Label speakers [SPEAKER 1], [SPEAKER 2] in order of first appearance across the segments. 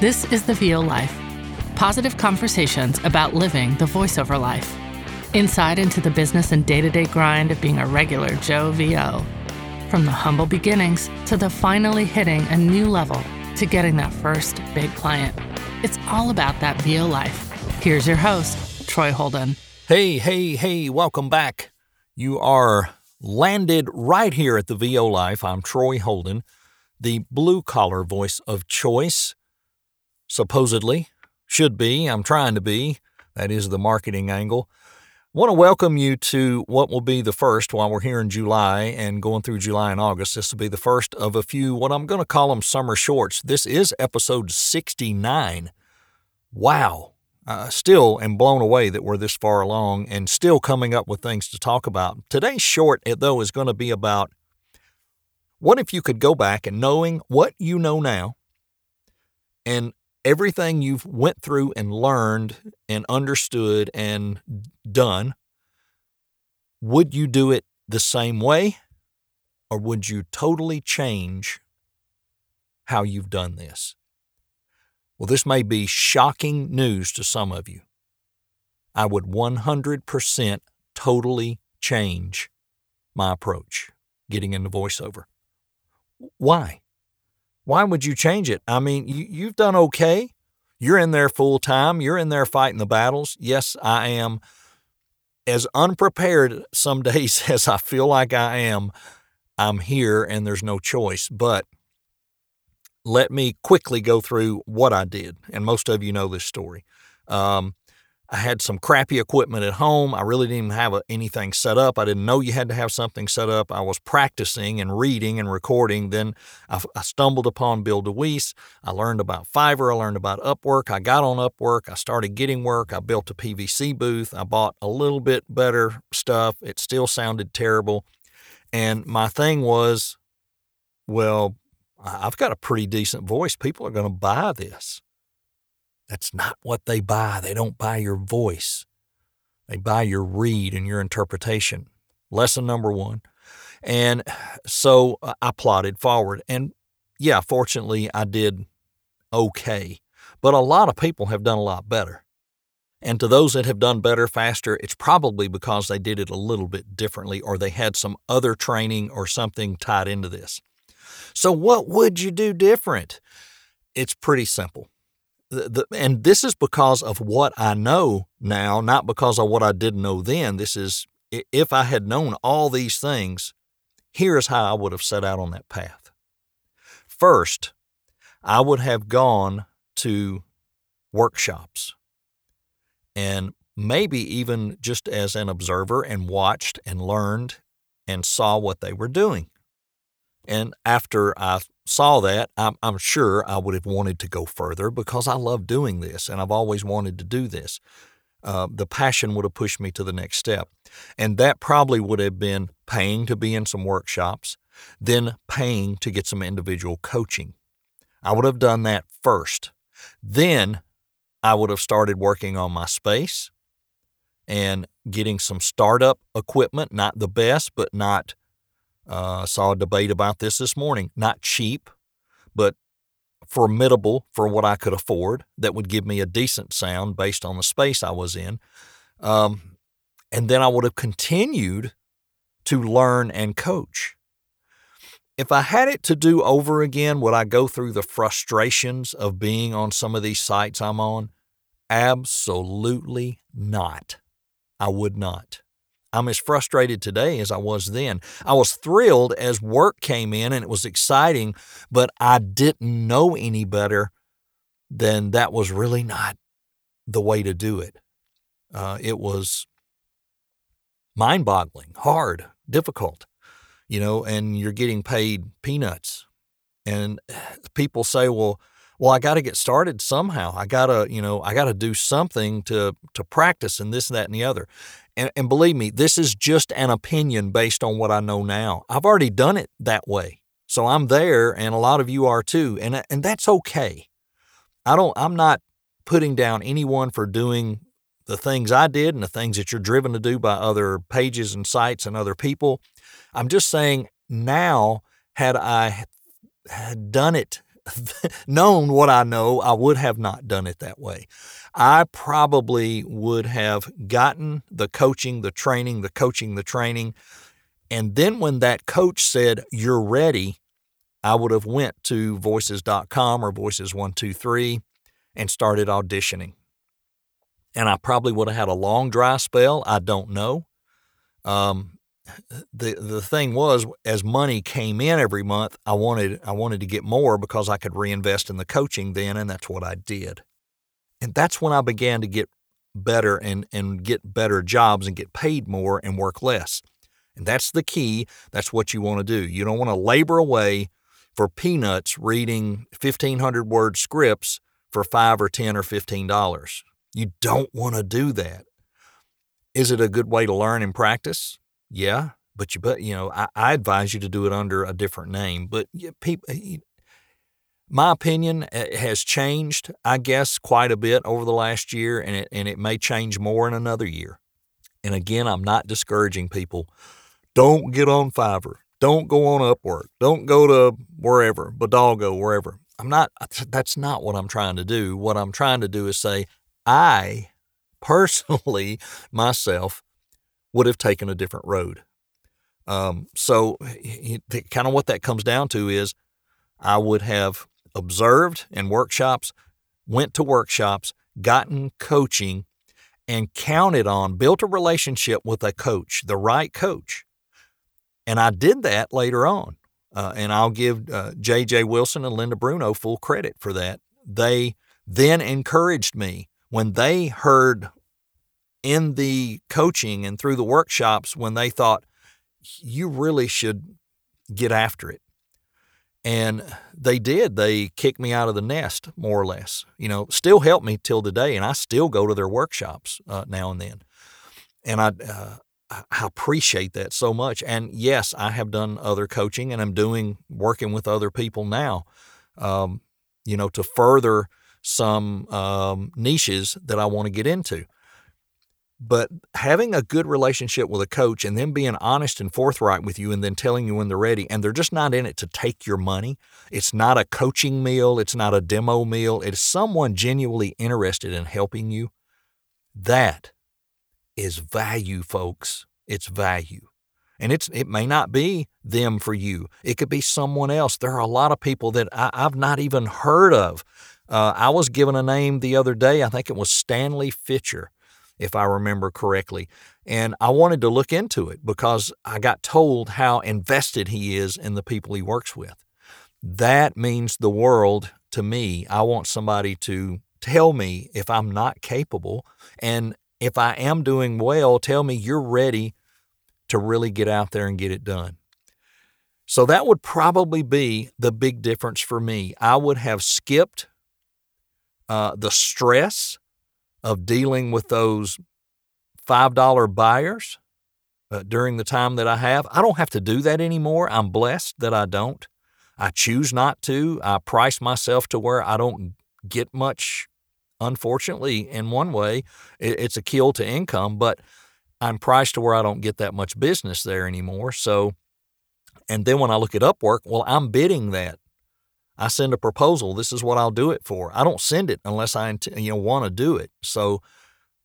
[SPEAKER 1] This is the VO Life positive conversations about living the voiceover life. Insight into the business and day to day grind of being a regular Joe VO. From the humble beginnings to the finally hitting a new level to getting that first big client. It's all about that VO life. Here's your host, Troy Holden.
[SPEAKER 2] Hey, hey, hey, welcome back. You are landed right here at the VO Life. I'm Troy Holden, the blue collar voice of choice, supposedly. Should be. I'm trying to be. That is the marketing angle. I want to welcome you to what will be the first while we're here in July and going through July and August. This will be the first of a few, what I'm going to call them summer shorts. This is episode 69. Wow. Uh, still am blown away that we're this far along and still coming up with things to talk about. Today's short, though, is going to be about what if you could go back and knowing what you know now and everything you've went through and learned and understood and done, would you do it the same way or would you totally change how you've done this? Well, this may be shocking news to some of you. I would 100% totally change my approach getting into voiceover. Why? Why would you change it? I mean, you, you've done okay. You're in there full time. You're in there fighting the battles. Yes, I am as unprepared some days as I feel like I am. I'm here and there's no choice. But let me quickly go through what I did. And most of you know this story. Um, I had some crappy equipment at home. I really didn't have anything set up. I didn't know you had to have something set up. I was practicing and reading and recording. Then I, I stumbled upon Bill DeWees. I learned about Fiverr. I learned about Upwork. I got on Upwork. I started getting work. I built a PVC booth. I bought a little bit better stuff. It still sounded terrible. And my thing was, well, I've got a pretty decent voice. People are going to buy this. That's not what they buy. They don't buy your voice, they buy your read and your interpretation. Lesson number one. And so uh, I plotted forward. And yeah, fortunately, I did okay. But a lot of people have done a lot better. And to those that have done better faster, it's probably because they did it a little bit differently or they had some other training or something tied into this. So, what would you do different? It's pretty simple the, and this is because of what I know now, not because of what I didn't know then. This is if I had known all these things, here's how I would have set out on that path. First, I would have gone to workshops and maybe even just as an observer and watched and learned and saw what they were doing. And after I saw that, I'm, I'm, sure I would have wanted to go further because I love doing this and I've always wanted to do this. Uh, the passion would have pushed me to the next step. And that probably would have been paying to be in some workshops, then paying to get some individual coaching. I would have done that first. Then I would have started working on my space and getting some startup equipment, not the best, but not uh, saw a debate about this this morning. Not cheap, but formidable for what I could afford that would give me a decent sound based on the space I was in. Um, and then I would have continued to learn and coach. If I had it to do over again, would I go through the frustrations of being on some of these sites I'm on? Absolutely not. I would not. I'm as frustrated today as I was then. I was thrilled as work came in and it was exciting, but I didn't know any better than that was really not the way to do it. Uh, it was mind boggling, hard, difficult, you know, and you're getting paid peanuts. And people say, well, well, I got to get started somehow. I got to, you know, I got to do something to to practice and this, that, and the other. And, and believe me, this is just an opinion based on what I know now. I've already done it that way. So I'm there and a lot of you are too. And, uh, and that's okay. I don't, I'm not putting down anyone for doing the things I did and the things that you're driven to do by other pages and sites and other people. I'm just saying now, had I had done it known what I know, I would have not done it that way. I probably would have gotten the coaching, the training, the coaching, the training. And then when that coach said, You're ready, I would have went to voices.com or voices123 and started auditioning. And I probably would have had a long dry spell. I don't know. Um, the the thing was as money came in every month I wanted I wanted to get more because I could reinvest in the coaching then and that's what I did. And that's when I began to get better and and get better jobs and get paid more and work less. And that's the key. That's what you want to do. You don't want to labor away for peanuts reading 1500 word scripts for 5 or 10 or 15 dollars. You don't want to do that. Is it a good way to learn and practice? Yeah, but you but you know I, I advise you to do it under a different name. But people, my opinion eh, has changed, I guess, quite a bit over the last year, and it and it may change more in another year. And again, I'm not discouraging people. Don't get on Fiverr. Don't go on Upwork. Don't go to wherever, Bodalgo, wherever. I'm not. That's not what I'm trying to do. What I'm trying to do is say I personally myself would have taken a different road. Um, so, kind of what that comes down to is I would have observed in workshops, went to workshops, gotten coaching, and counted on, built a relationship with a coach, the right coach. And I did that later on. Uh, and I'll give uh, J.J. Wilson and Linda Bruno full credit for that. They then encouraged me when they heard in the coaching and through the workshops when they thought you really should get after it. And they did. They kicked me out of the nest, more or less. You know, still help me till today, and I still go to their workshops uh, now and then. And I, uh, I appreciate that so much. And yes, I have done other coaching, and I'm doing working with other people now. Um, you know, to further some um, niches that I want to get into. But having a good relationship with a coach and then being honest and forthright with you and then telling you when they're ready, and they're just not in it to take your money. It's not a coaching meal, it's not a demo meal, it's someone genuinely interested in helping you. That is value, folks. It's value. And it's it may not be them for you. It could be someone else. There are a lot of people that I, have not even heard of. Uh, I was given a name the other day. I think it was Stanley Fitcher if I remember correctly. And I wanted to look into it because I got told how invested he is in the people he works with. That means the world to me. I want somebody to tell me if I'm not capable. And if I am doing well, tell me you're ready to really get out there and get it done. So that would probably be the big difference for me. I would have skipped uh, the stress of dealing with those $5 buyers uh, during the time that I have. I don't have to do that anymore. I'm blessed that I don't. I choose not to. I price myself to where I don't get much. Unfortunately, in one way, it's a kill to income, but I'm priced to where I don't get that much business there anymore. So, and then when I look at Upwork, well, I'm bidding that. I send a proposal. This is what I'll do it for. I don't send it unless I you know want to do it. So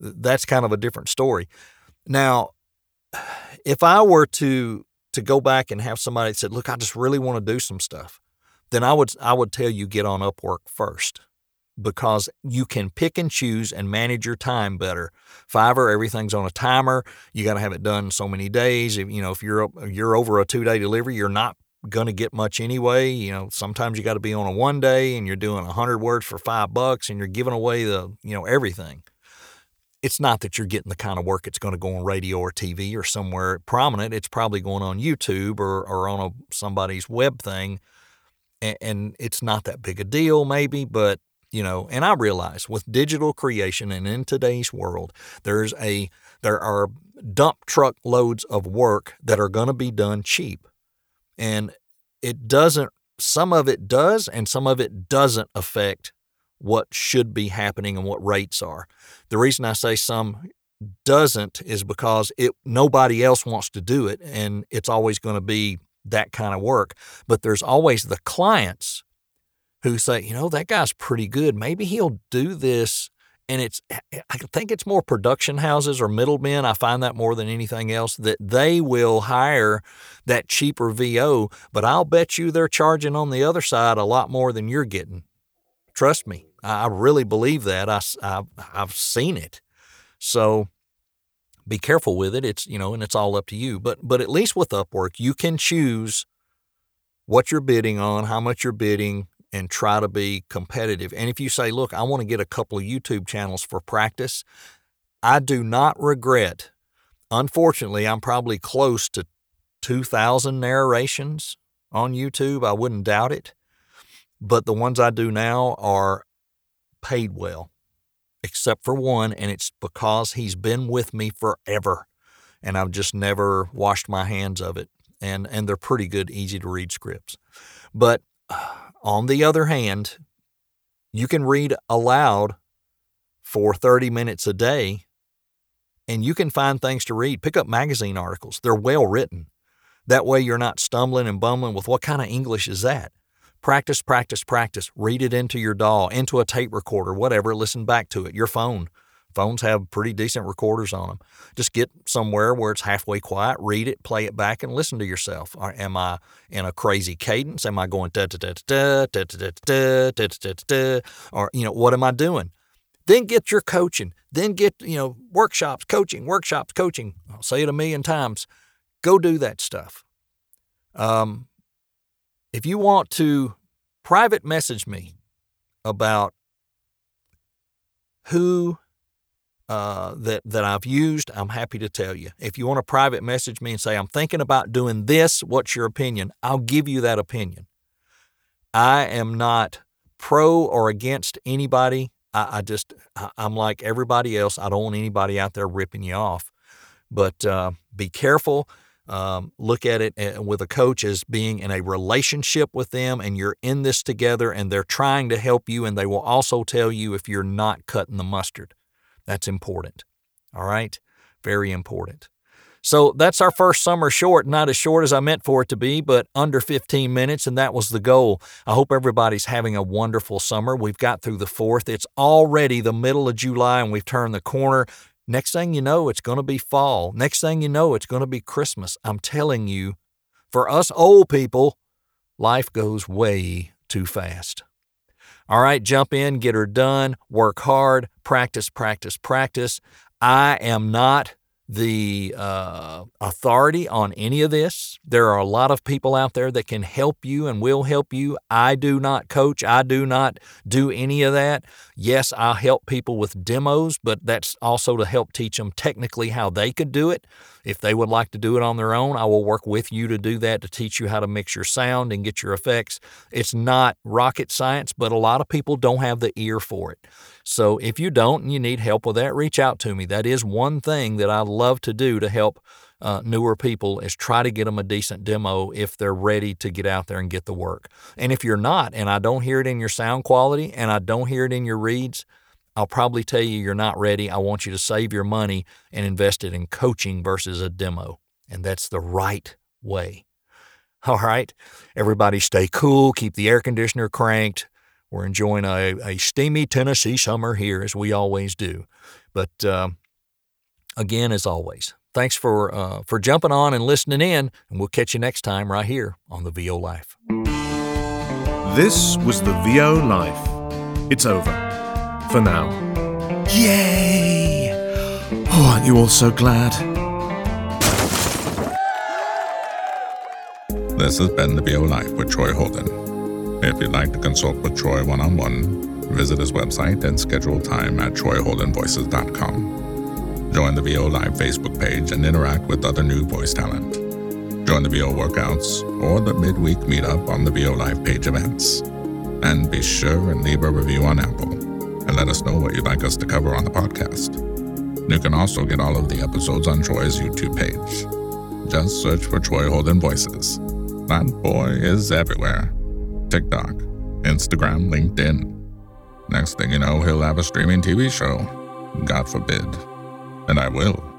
[SPEAKER 2] that's kind of a different story. Now, if I were to to go back and have somebody that said, "Look, I just really want to do some stuff," then I would I would tell you get on Upwork first because you can pick and choose and manage your time better. Fiverr, everything's on a timer. You got to have it done so many days. If, you know, if you're you're over a two day delivery, you're not going to get much anyway. You know, sometimes you got to be on a one day and you're doing a hundred words for five bucks and you're giving away the, you know, everything. It's not that you're getting the kind of work that's going to go on radio or TV or somewhere prominent. It's probably going on YouTube or, or on a, somebody's web thing. And, and it's not that big a deal, maybe, but you know, and I realize with digital creation and in today's world, there's a there are dump truck loads of work that are going to be done cheap. And it doesn't, some of it does, and some of it doesn't affect what should be happening and what rates are. The reason I say some doesn't is because it nobody else wants to do it and it's always going to be that kind of work but there's always the clients who say, you know, that guy's pretty good. Maybe he'll do this. And it's, I think it's more production houses or middlemen. I find that more than anything else that they will hire that cheaper VO, but I'll bet you they're charging on the other side a lot more than you're getting. Trust me, I really believe that. I, I, I've seen it. So be careful with it. It's, you know, and it's all up to you. But, but at least with Upwork, you can choose what you're bidding on, how much you're bidding, and try to be competitive. And if you say, look, I want to get a couple of YouTube channels for practice, I do not regret. Unfortunately, I'm probably close to 2,000 narrations on YouTube. I wouldn't doubt it. But the ones I do now are paid well, except for one, and it's because he's been with me forever. And I've just never washed my hands of it. And, and they're pretty good, easy to read scripts. But on the other hand, you can read aloud for 30 minutes a day and you can find things to read. Pick up magazine articles, they're well written. That way, you're not stumbling and bumbling with what kind of English is that? Practice, practice, practice. Read it into your DAW, into a tape recorder, whatever. Listen back to it, your phone. Phones have pretty decent recorders on them. Just get somewhere where it's halfway quiet, read it, play it back, and listen to yourself. Am I in a crazy cadence? Am I going da da da da da da da da da da Or you know what am I doing? Then get your coaching. Then get you know workshops, coaching, workshops, coaching. I'll say it a million times. Go do that stuff. Um, if you want to private message me about who uh, that that I've used, I'm happy to tell you. If you want to private message me and say I'm thinking about doing this, what's your opinion? I'll give you that opinion. I am not pro or against anybody. I, I just I, am like everybody else. I don't want anybody out there ripping you off. But uh, be careful. Um, look at it uh, with a coach as being in a relationship with them, and you're in this together, and they're trying to help you, and they will also tell you if you're not cutting the mustard. That's important. All right? Very important. So that's our first summer short. Not as short as I meant for it to be, but under 15 minutes, and that was the goal. I hope everybody's having a wonderful summer. We've got through the fourth. It's already the middle of July, and we've turned the corner. Next thing you know, it's going to be fall. Next thing you know, it's going to be Christmas. I'm telling you, for us old people, life goes way too fast. All right, jump in, get her done, work hard, practice, practice, practice. I am not the uh, authority on any of this. There are a lot of people out there that can help you and will help you. I do not coach. I do not do any of that. Yes, I help people with demos, but that's also to help teach them technically how they could do it. If they would like to do it on their own, I will work with you to do that to teach you how to mix your sound and get your effects. It's not rocket science, but a lot of people don't have the ear for it. So if you don't and you need help with that, reach out to me. That is one thing that I love to do to help uh, newer people is try to get them a decent demo if they're ready to get out there and get the work. And if you're not, and I don't hear it in your sound quality and I don't hear it in your reads, I'll probably tell you you're not ready. I want you to save your money and invest it in coaching versus a demo. And that's the right way. All right. Everybody stay cool, keep the air conditioner cranked, we're enjoying a, a steamy Tennessee summer here, as we always do. But uh, again, as always, thanks for uh, for jumping on and listening in, and we'll catch you next time right here on the VO Life.
[SPEAKER 3] This was the VO Life. It's over for now. Yay! Oh, aren't you all so glad?
[SPEAKER 4] This has been the VO Life with Troy Holden. If you'd like to consult with Troy one on one, visit his website and schedule time at troyholdenvoices.com. Join the VO Life Facebook page and interact with other new voice talent. Join the VO workouts or the midweek meetup on the VO Life page events. And be sure and leave a review on Apple and let us know what you'd like us to cover on the podcast. You can also get all of the episodes on Troy's YouTube page. Just search for Troy Holden Voices. That boy is everywhere. TikTok, Instagram, LinkedIn. Next thing you know, he'll have a streaming TV show. God forbid. And I will.